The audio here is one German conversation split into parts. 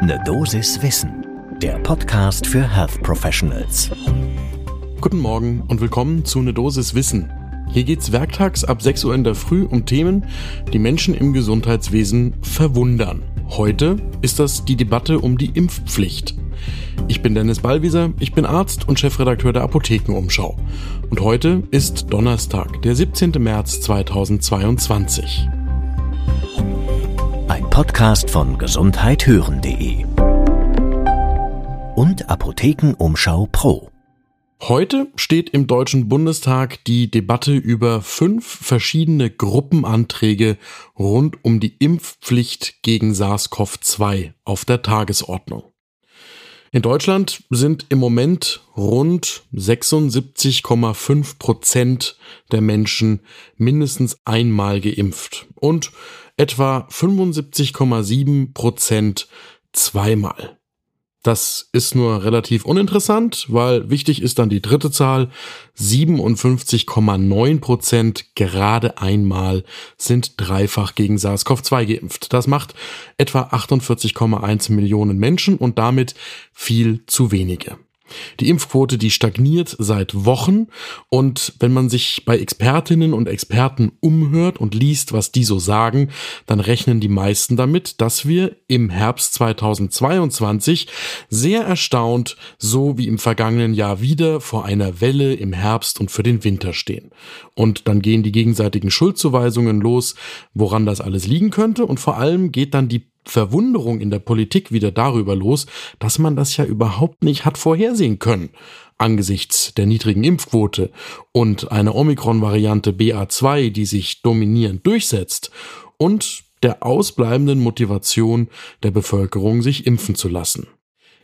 Ne Dosis Wissen, der Podcast für Health Professionals. Guten Morgen und willkommen zu Ne Dosis Wissen. Hier geht's werktags ab 6 Uhr in der Früh um Themen, die Menschen im Gesundheitswesen verwundern. Heute ist das die Debatte um die Impfpflicht. Ich bin Dennis Ballwieser, ich bin Arzt und Chefredakteur der Apothekenumschau. Und heute ist Donnerstag, der 17. März 2022. Ein Podcast von gesundheithören.de und Apothekenumschau Pro. Heute steht im Deutschen Bundestag die Debatte über fünf verschiedene Gruppenanträge rund um die Impfpflicht gegen SARS-CoV-2 auf der Tagesordnung. In Deutschland sind im Moment rund 76,5 Prozent der Menschen mindestens einmal geimpft und etwa 75,7 Prozent zweimal. Das ist nur relativ uninteressant, weil wichtig ist dann die dritte Zahl. 57,9 Prozent gerade einmal sind dreifach gegen SARS-CoV-2 geimpft. Das macht etwa 48,1 Millionen Menschen und damit viel zu wenige. Die Impfquote, die stagniert seit Wochen und wenn man sich bei Expertinnen und Experten umhört und liest, was die so sagen, dann rechnen die meisten damit, dass wir im Herbst 2022 sehr erstaunt, so wie im vergangenen Jahr wieder vor einer Welle im Herbst und für den Winter stehen. Und dann gehen die gegenseitigen Schuldzuweisungen los, woran das alles liegen könnte und vor allem geht dann die Verwunderung in der Politik wieder darüber los, dass man das ja überhaupt nicht hat vorhersehen können. Angesichts der niedrigen Impfquote und einer Omikron-Variante BA2, die sich dominierend durchsetzt und der ausbleibenden Motivation der Bevölkerung, sich impfen zu lassen.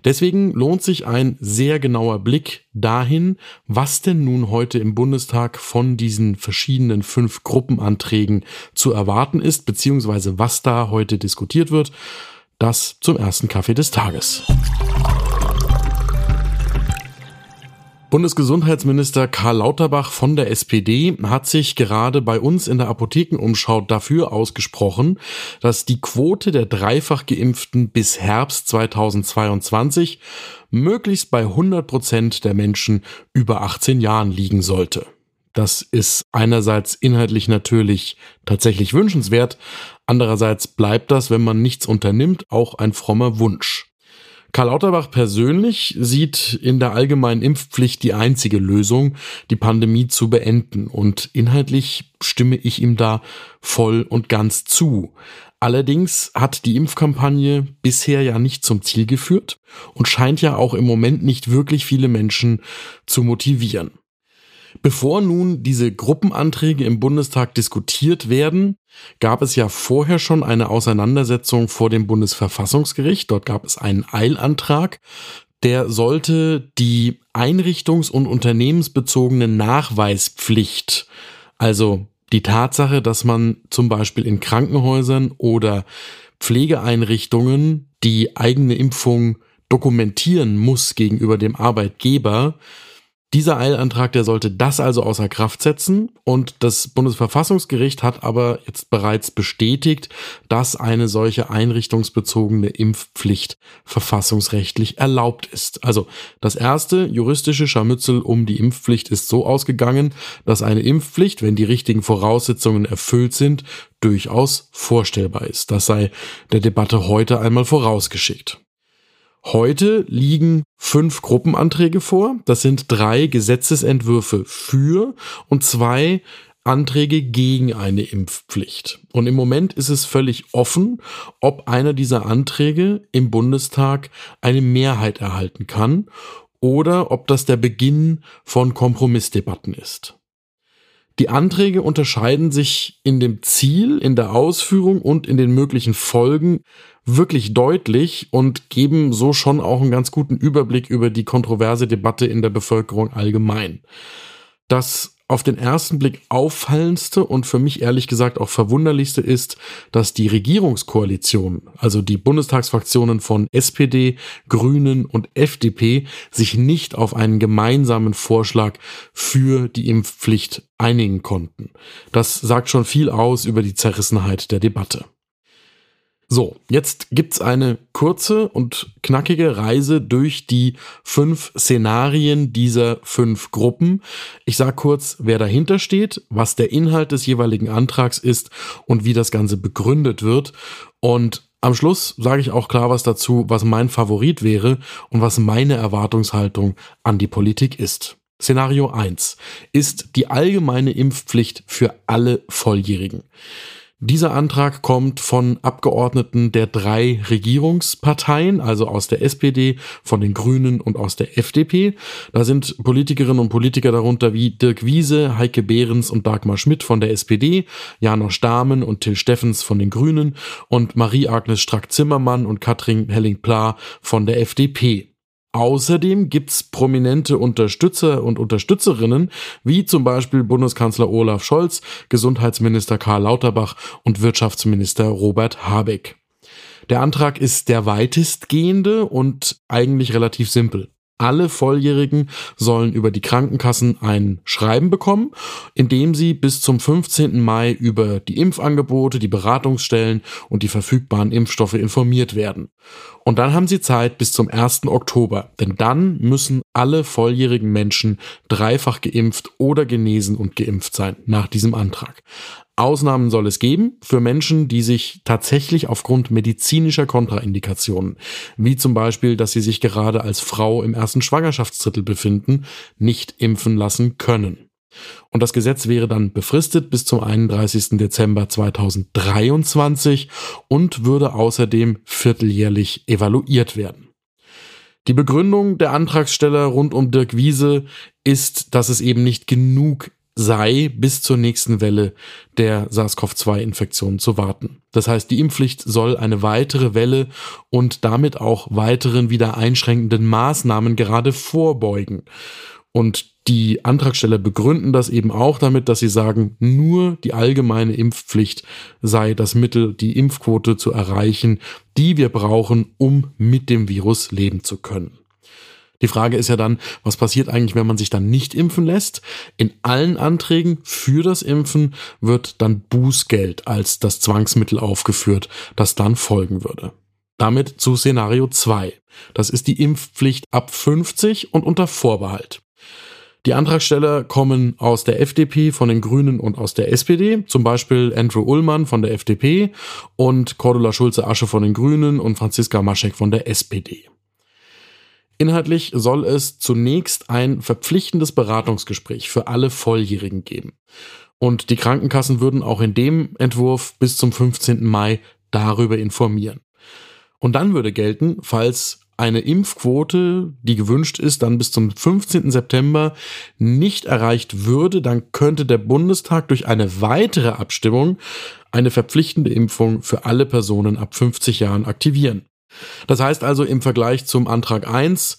Deswegen lohnt sich ein sehr genauer Blick dahin, was denn nun heute im Bundestag von diesen verschiedenen fünf Gruppenanträgen zu erwarten ist, beziehungsweise was da heute diskutiert wird. Das zum ersten Kaffee des Tages. Bundesgesundheitsminister Karl Lauterbach von der SPD hat sich gerade bei uns in der Apothekenumschau dafür ausgesprochen, dass die Quote der dreifach geimpften bis Herbst 2022 möglichst bei 100 Prozent der Menschen über 18 Jahren liegen sollte. Das ist einerseits inhaltlich natürlich tatsächlich wünschenswert, andererseits bleibt das, wenn man nichts unternimmt, auch ein frommer Wunsch. Karl Lauterbach persönlich sieht in der allgemeinen Impfpflicht die einzige Lösung, die Pandemie zu beenden. Und inhaltlich stimme ich ihm da voll und ganz zu. Allerdings hat die Impfkampagne bisher ja nicht zum Ziel geführt und scheint ja auch im Moment nicht wirklich viele Menschen zu motivieren. Bevor nun diese Gruppenanträge im Bundestag diskutiert werden, gab es ja vorher schon eine Auseinandersetzung vor dem Bundesverfassungsgericht. Dort gab es einen Eilantrag, der sollte die einrichtungs- und unternehmensbezogene Nachweispflicht, also die Tatsache, dass man zum Beispiel in Krankenhäusern oder Pflegeeinrichtungen die eigene Impfung dokumentieren muss gegenüber dem Arbeitgeber, dieser Eilantrag, der sollte das also außer Kraft setzen und das Bundesverfassungsgericht hat aber jetzt bereits bestätigt, dass eine solche einrichtungsbezogene Impfpflicht verfassungsrechtlich erlaubt ist. Also das erste juristische Scharmützel um die Impfpflicht ist so ausgegangen, dass eine Impfpflicht, wenn die richtigen Voraussetzungen erfüllt sind, durchaus vorstellbar ist. Das sei der Debatte heute einmal vorausgeschickt. Heute liegen fünf Gruppenanträge vor. Das sind drei Gesetzesentwürfe für und zwei Anträge gegen eine Impfpflicht. Und im Moment ist es völlig offen, ob einer dieser Anträge im Bundestag eine Mehrheit erhalten kann oder ob das der Beginn von Kompromissdebatten ist. Die Anträge unterscheiden sich in dem Ziel, in der Ausführung und in den möglichen Folgen wirklich deutlich und geben so schon auch einen ganz guten Überblick über die kontroverse Debatte in der Bevölkerung allgemein. Das auf den ersten Blick auffallendste und für mich ehrlich gesagt auch verwunderlichste ist, dass die Regierungskoalition, also die Bundestagsfraktionen von SPD, Grünen und FDP, sich nicht auf einen gemeinsamen Vorschlag für die Impfpflicht einigen konnten. Das sagt schon viel aus über die Zerrissenheit der Debatte. So, jetzt gibt's eine kurze und knackige Reise durch die fünf Szenarien dieser fünf Gruppen. Ich sage kurz, wer dahinter steht, was der Inhalt des jeweiligen Antrags ist und wie das Ganze begründet wird. Und am Schluss sage ich auch klar was dazu, was mein Favorit wäre und was meine Erwartungshaltung an die Politik ist. Szenario 1 ist die allgemeine Impfpflicht für alle Volljährigen. Dieser Antrag kommt von Abgeordneten der drei Regierungsparteien, also aus der SPD, von den Grünen und aus der FDP. Da sind Politikerinnen und Politiker darunter wie Dirk Wiese, Heike Behrens und Dagmar Schmidt von der SPD, Janosch Dahmen und Till Steffens von den Grünen und Marie-Agnes Strack-Zimmermann und Katrin Helling-Pla von der FDP. Außerdem gibt's prominente Unterstützer und Unterstützerinnen, wie zum Beispiel Bundeskanzler Olaf Scholz, Gesundheitsminister Karl Lauterbach und Wirtschaftsminister Robert Habeck. Der Antrag ist der weitestgehende und eigentlich relativ simpel. Alle Volljährigen sollen über die Krankenkassen ein Schreiben bekommen, in dem sie bis zum 15. Mai über die Impfangebote, die Beratungsstellen und die verfügbaren Impfstoffe informiert werden. Und dann haben sie Zeit bis zum 1. Oktober, denn dann müssen alle volljährigen Menschen dreifach geimpft oder genesen und geimpft sein nach diesem Antrag. Ausnahmen soll es geben für Menschen, die sich tatsächlich aufgrund medizinischer Kontraindikationen, wie zum Beispiel, dass sie sich gerade als Frau im ersten Schwangerschaftsdrittel befinden, nicht impfen lassen können. Und das Gesetz wäre dann befristet bis zum 31. Dezember 2023 und würde außerdem vierteljährlich evaluiert werden. Die Begründung der Antragsteller rund um Dirk Wiese ist, dass es eben nicht genug sei, bis zur nächsten Welle der SARS-CoV-2-Infektion zu warten. Das heißt, die Impfpflicht soll eine weitere Welle und damit auch weiteren wieder einschränkenden Maßnahmen gerade vorbeugen. Und die Antragsteller begründen das eben auch damit, dass sie sagen, nur die allgemeine Impfpflicht sei das Mittel, die Impfquote zu erreichen, die wir brauchen, um mit dem Virus leben zu können. Die Frage ist ja dann, was passiert eigentlich, wenn man sich dann nicht impfen lässt? In allen Anträgen für das Impfen wird dann Bußgeld als das Zwangsmittel aufgeführt, das dann folgen würde. Damit zu Szenario 2. Das ist die Impfpflicht ab 50 und unter Vorbehalt. Die Antragsteller kommen aus der FDP, von den Grünen und aus der SPD, zum Beispiel Andrew Ullmann von der FDP und Cordula Schulze-Asche von den Grünen und Franziska Maschek von der SPD. Inhaltlich soll es zunächst ein verpflichtendes Beratungsgespräch für alle Volljährigen geben. Und die Krankenkassen würden auch in dem Entwurf bis zum 15. Mai darüber informieren. Und dann würde gelten, falls eine Impfquote, die gewünscht ist, dann bis zum 15. September nicht erreicht würde, dann könnte der Bundestag durch eine weitere Abstimmung eine verpflichtende Impfung für alle Personen ab 50 Jahren aktivieren. Das heißt also im Vergleich zum Antrag 1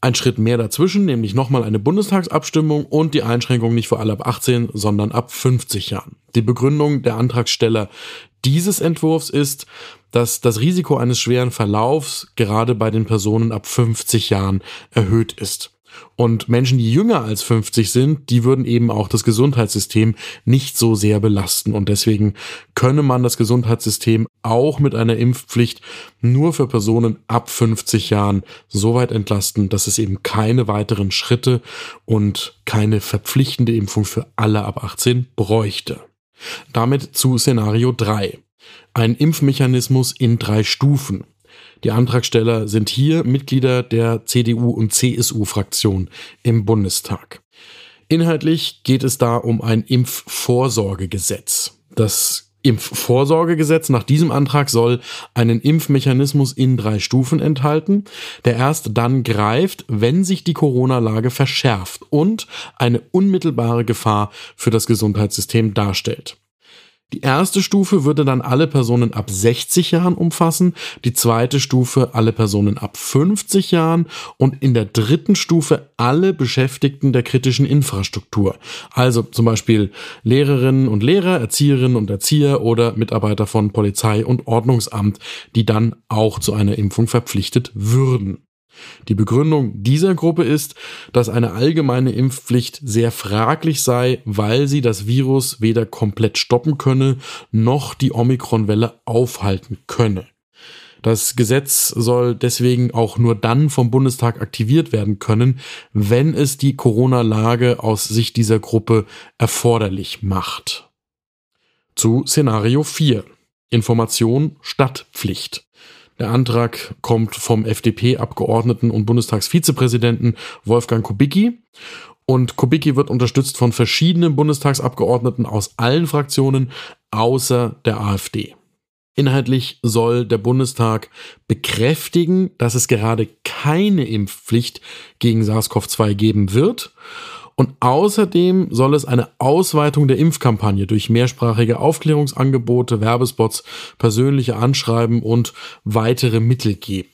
ein Schritt mehr dazwischen, nämlich nochmal eine Bundestagsabstimmung und die Einschränkung nicht für alle ab 18, sondern ab 50 Jahren. Die Begründung der Antragsteller dieses Entwurfs ist, dass das Risiko eines schweren Verlaufs gerade bei den Personen ab 50 Jahren erhöht ist. Und Menschen, die jünger als 50 sind, die würden eben auch das Gesundheitssystem nicht so sehr belasten. Und deswegen könne man das Gesundheitssystem auch mit einer Impfpflicht nur für Personen ab 50 Jahren so weit entlasten, dass es eben keine weiteren Schritte und keine verpflichtende Impfung für alle ab 18 bräuchte. Damit zu Szenario 3. Ein Impfmechanismus in drei Stufen. Die Antragsteller sind hier Mitglieder der CDU und CSU-Fraktion im Bundestag. Inhaltlich geht es da um ein Impfvorsorgegesetz. Das Impfvorsorgegesetz nach diesem Antrag soll einen Impfmechanismus in drei Stufen enthalten, der erst dann greift, wenn sich die Corona-Lage verschärft und eine unmittelbare Gefahr für das Gesundheitssystem darstellt. Die erste Stufe würde dann alle Personen ab 60 Jahren umfassen, die zweite Stufe alle Personen ab 50 Jahren und in der dritten Stufe alle Beschäftigten der kritischen Infrastruktur. Also zum Beispiel Lehrerinnen und Lehrer, Erzieherinnen und Erzieher oder Mitarbeiter von Polizei und Ordnungsamt, die dann auch zu einer Impfung verpflichtet würden. Die Begründung dieser Gruppe ist, dass eine allgemeine Impfpflicht sehr fraglich sei, weil sie das Virus weder komplett stoppen könne, noch die Omikronwelle aufhalten könne. Das Gesetz soll deswegen auch nur dann vom Bundestag aktiviert werden können, wenn es die Corona-Lage aus Sicht dieser Gruppe erforderlich macht. Zu Szenario 4. Information statt Pflicht. Der Antrag kommt vom FDP-Abgeordneten und Bundestagsvizepräsidenten Wolfgang Kubicki. Und Kubicki wird unterstützt von verschiedenen Bundestagsabgeordneten aus allen Fraktionen außer der AfD. Inhaltlich soll der Bundestag bekräftigen, dass es gerade keine Impfpflicht gegen SARS-CoV-2 geben wird und außerdem soll es eine Ausweitung der Impfkampagne durch mehrsprachige Aufklärungsangebote, Werbespots, persönliche Anschreiben und weitere Mittel geben.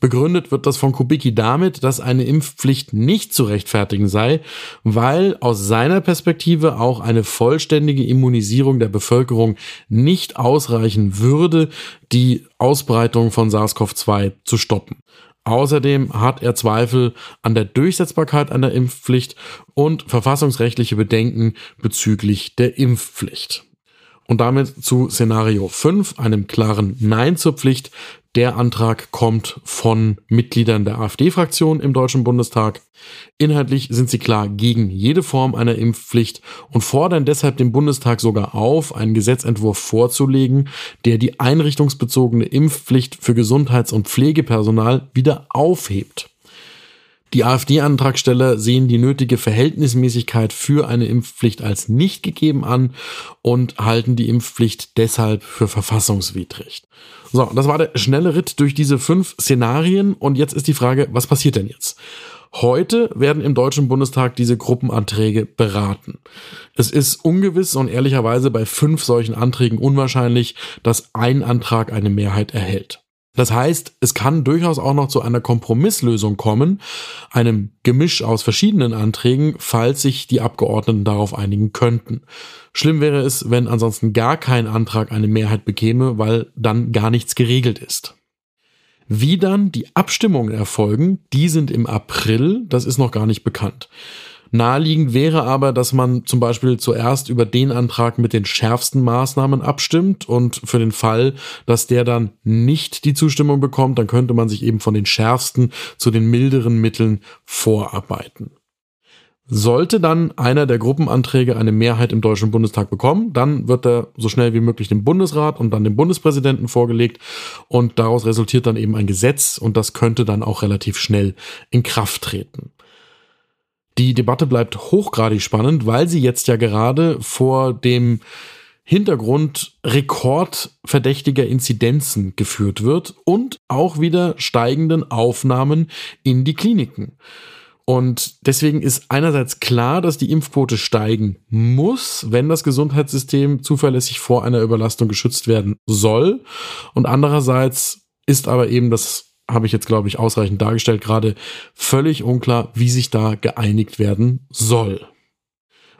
Begründet wird das von Kubicki damit, dass eine Impfpflicht nicht zu rechtfertigen sei, weil aus seiner Perspektive auch eine vollständige Immunisierung der Bevölkerung nicht ausreichen würde, die Ausbreitung von SARS-CoV-2 zu stoppen. Außerdem hat er Zweifel an der Durchsetzbarkeit einer Impfpflicht und verfassungsrechtliche Bedenken bezüglich der Impfpflicht. Und damit zu Szenario 5, einem klaren Nein zur Pflicht. Der Antrag kommt von Mitgliedern der AfD-Fraktion im Deutschen Bundestag. Inhaltlich sind sie klar gegen jede Form einer Impfpflicht und fordern deshalb den Bundestag sogar auf, einen Gesetzentwurf vorzulegen, der die einrichtungsbezogene Impfpflicht für Gesundheits- und Pflegepersonal wieder aufhebt. Die AfD-Antragsteller sehen die nötige Verhältnismäßigkeit für eine Impfpflicht als nicht gegeben an und halten die Impfpflicht deshalb für verfassungswidrig. So, das war der schnelle Ritt durch diese fünf Szenarien und jetzt ist die Frage, was passiert denn jetzt? Heute werden im Deutschen Bundestag diese Gruppenanträge beraten. Es ist ungewiss und ehrlicherweise bei fünf solchen Anträgen unwahrscheinlich, dass ein Antrag eine Mehrheit erhält. Das heißt, es kann durchaus auch noch zu einer Kompromisslösung kommen, einem Gemisch aus verschiedenen Anträgen, falls sich die Abgeordneten darauf einigen könnten. Schlimm wäre es, wenn ansonsten gar kein Antrag eine Mehrheit bekäme, weil dann gar nichts geregelt ist. Wie dann die Abstimmungen erfolgen, die sind im April, das ist noch gar nicht bekannt. Naheliegend wäre aber, dass man zum Beispiel zuerst über den Antrag mit den schärfsten Maßnahmen abstimmt und für den Fall, dass der dann nicht die Zustimmung bekommt, dann könnte man sich eben von den schärfsten zu den milderen Mitteln vorarbeiten. Sollte dann einer der Gruppenanträge eine Mehrheit im Deutschen Bundestag bekommen, dann wird er so schnell wie möglich dem Bundesrat und dann dem Bundespräsidenten vorgelegt und daraus resultiert dann eben ein Gesetz und das könnte dann auch relativ schnell in Kraft treten. Die Debatte bleibt hochgradig spannend, weil sie jetzt ja gerade vor dem Hintergrund rekordverdächtiger Inzidenzen geführt wird und auch wieder steigenden Aufnahmen in die Kliniken. Und deswegen ist einerseits klar, dass die Impfquote steigen muss, wenn das Gesundheitssystem zuverlässig vor einer Überlastung geschützt werden soll. Und andererseits ist aber eben das habe ich jetzt, glaube ich, ausreichend dargestellt, gerade völlig unklar, wie sich da geeinigt werden soll.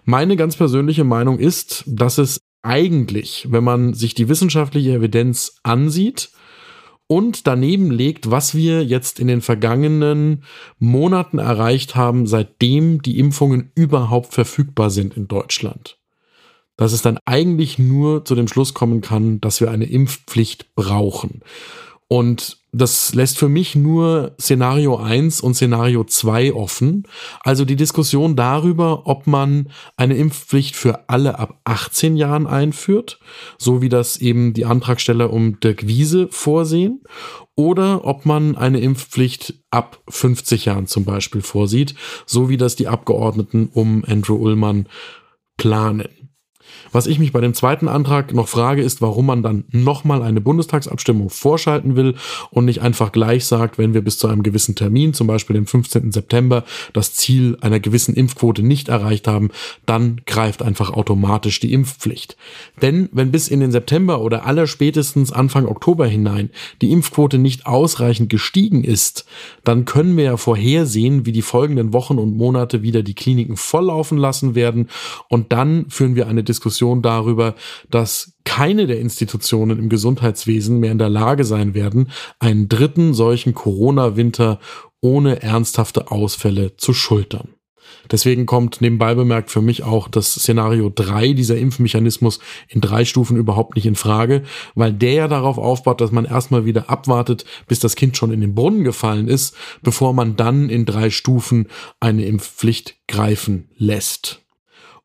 Meine ganz persönliche Meinung ist, dass es eigentlich, wenn man sich die wissenschaftliche Evidenz ansieht und daneben legt, was wir jetzt in den vergangenen Monaten erreicht haben, seitdem die Impfungen überhaupt verfügbar sind in Deutschland, dass es dann eigentlich nur zu dem Schluss kommen kann, dass wir eine Impfpflicht brauchen. Und das lässt für mich nur Szenario 1 und Szenario 2 offen. Also die Diskussion darüber, ob man eine Impfpflicht für alle ab 18 Jahren einführt, so wie das eben die Antragsteller um Dirk Wiese vorsehen, oder ob man eine Impfpflicht ab 50 Jahren zum Beispiel vorsieht, so wie das die Abgeordneten um Andrew Ullmann planen. Was ich mich bei dem zweiten Antrag noch frage, ist, warum man dann nochmal eine Bundestagsabstimmung vorschalten will und nicht einfach gleich sagt, wenn wir bis zu einem gewissen Termin, zum Beispiel dem 15. September, das Ziel einer gewissen Impfquote nicht erreicht haben, dann greift einfach automatisch die Impfpflicht. Denn wenn bis in den September oder aller spätestens Anfang Oktober hinein die Impfquote nicht ausreichend gestiegen ist, dann können wir ja vorhersehen, wie die folgenden Wochen und Monate wieder die Kliniken volllaufen lassen werden und dann führen wir eine Diskussion Diskussion darüber, dass keine der Institutionen im Gesundheitswesen mehr in der Lage sein werden, einen dritten solchen Corona-Winter ohne ernsthafte Ausfälle zu schultern. Deswegen kommt nebenbei bemerkt für mich auch das Szenario 3, dieser Impfmechanismus in drei Stufen überhaupt nicht in Frage, weil der ja darauf aufbaut, dass man erstmal wieder abwartet, bis das Kind schon in den Brunnen gefallen ist, bevor man dann in drei Stufen eine Impfpflicht greifen lässt.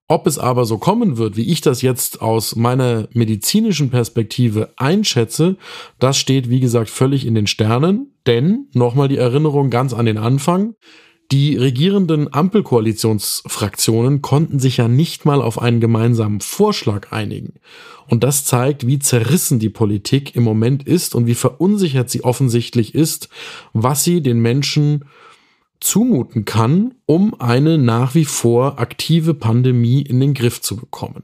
Ob es aber so kommen wird, wie ich das jetzt aus meiner medizinischen Perspektive einschätze, das steht wie gesagt völlig in den Sternen, denn nochmal die Erinnerung ganz an den Anfang, die regierenden Ampelkoalitionsfraktionen konnten sich ja nicht mal auf einen gemeinsamen Vorschlag einigen. Und das zeigt, wie zerrissen die Politik im Moment ist und wie verunsichert sie offensichtlich ist, was sie den Menschen zumuten kann, um eine nach wie vor aktive Pandemie in den Griff zu bekommen.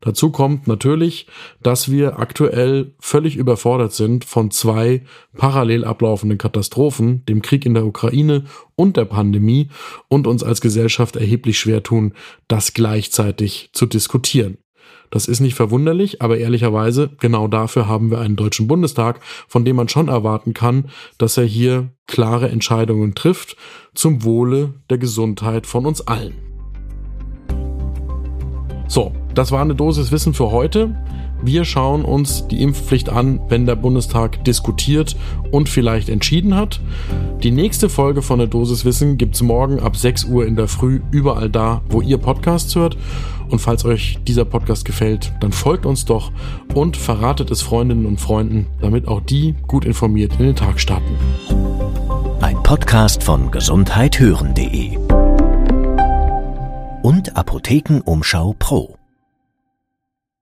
Dazu kommt natürlich, dass wir aktuell völlig überfordert sind von zwei parallel ablaufenden Katastrophen, dem Krieg in der Ukraine und der Pandemie und uns als Gesellschaft erheblich schwer tun, das gleichzeitig zu diskutieren. Das ist nicht verwunderlich, aber ehrlicherweise, genau dafür haben wir einen Deutschen Bundestag, von dem man schon erwarten kann, dass er hier klare Entscheidungen trifft zum Wohle der Gesundheit von uns allen. So, das war eine Dosis Wissen für heute. Wir schauen uns die Impfpflicht an, wenn der Bundestag diskutiert und vielleicht entschieden hat. Die nächste Folge von der Dosis Wissen gibt es morgen ab 6 Uhr in der Früh überall da, wo ihr Podcasts hört. Und falls euch dieser Podcast gefällt, dann folgt uns doch und verratet es Freundinnen und Freunden, damit auch die gut informiert in den Tag starten. Ein Podcast von gesundheithören.de und Apothekenumschau Pro.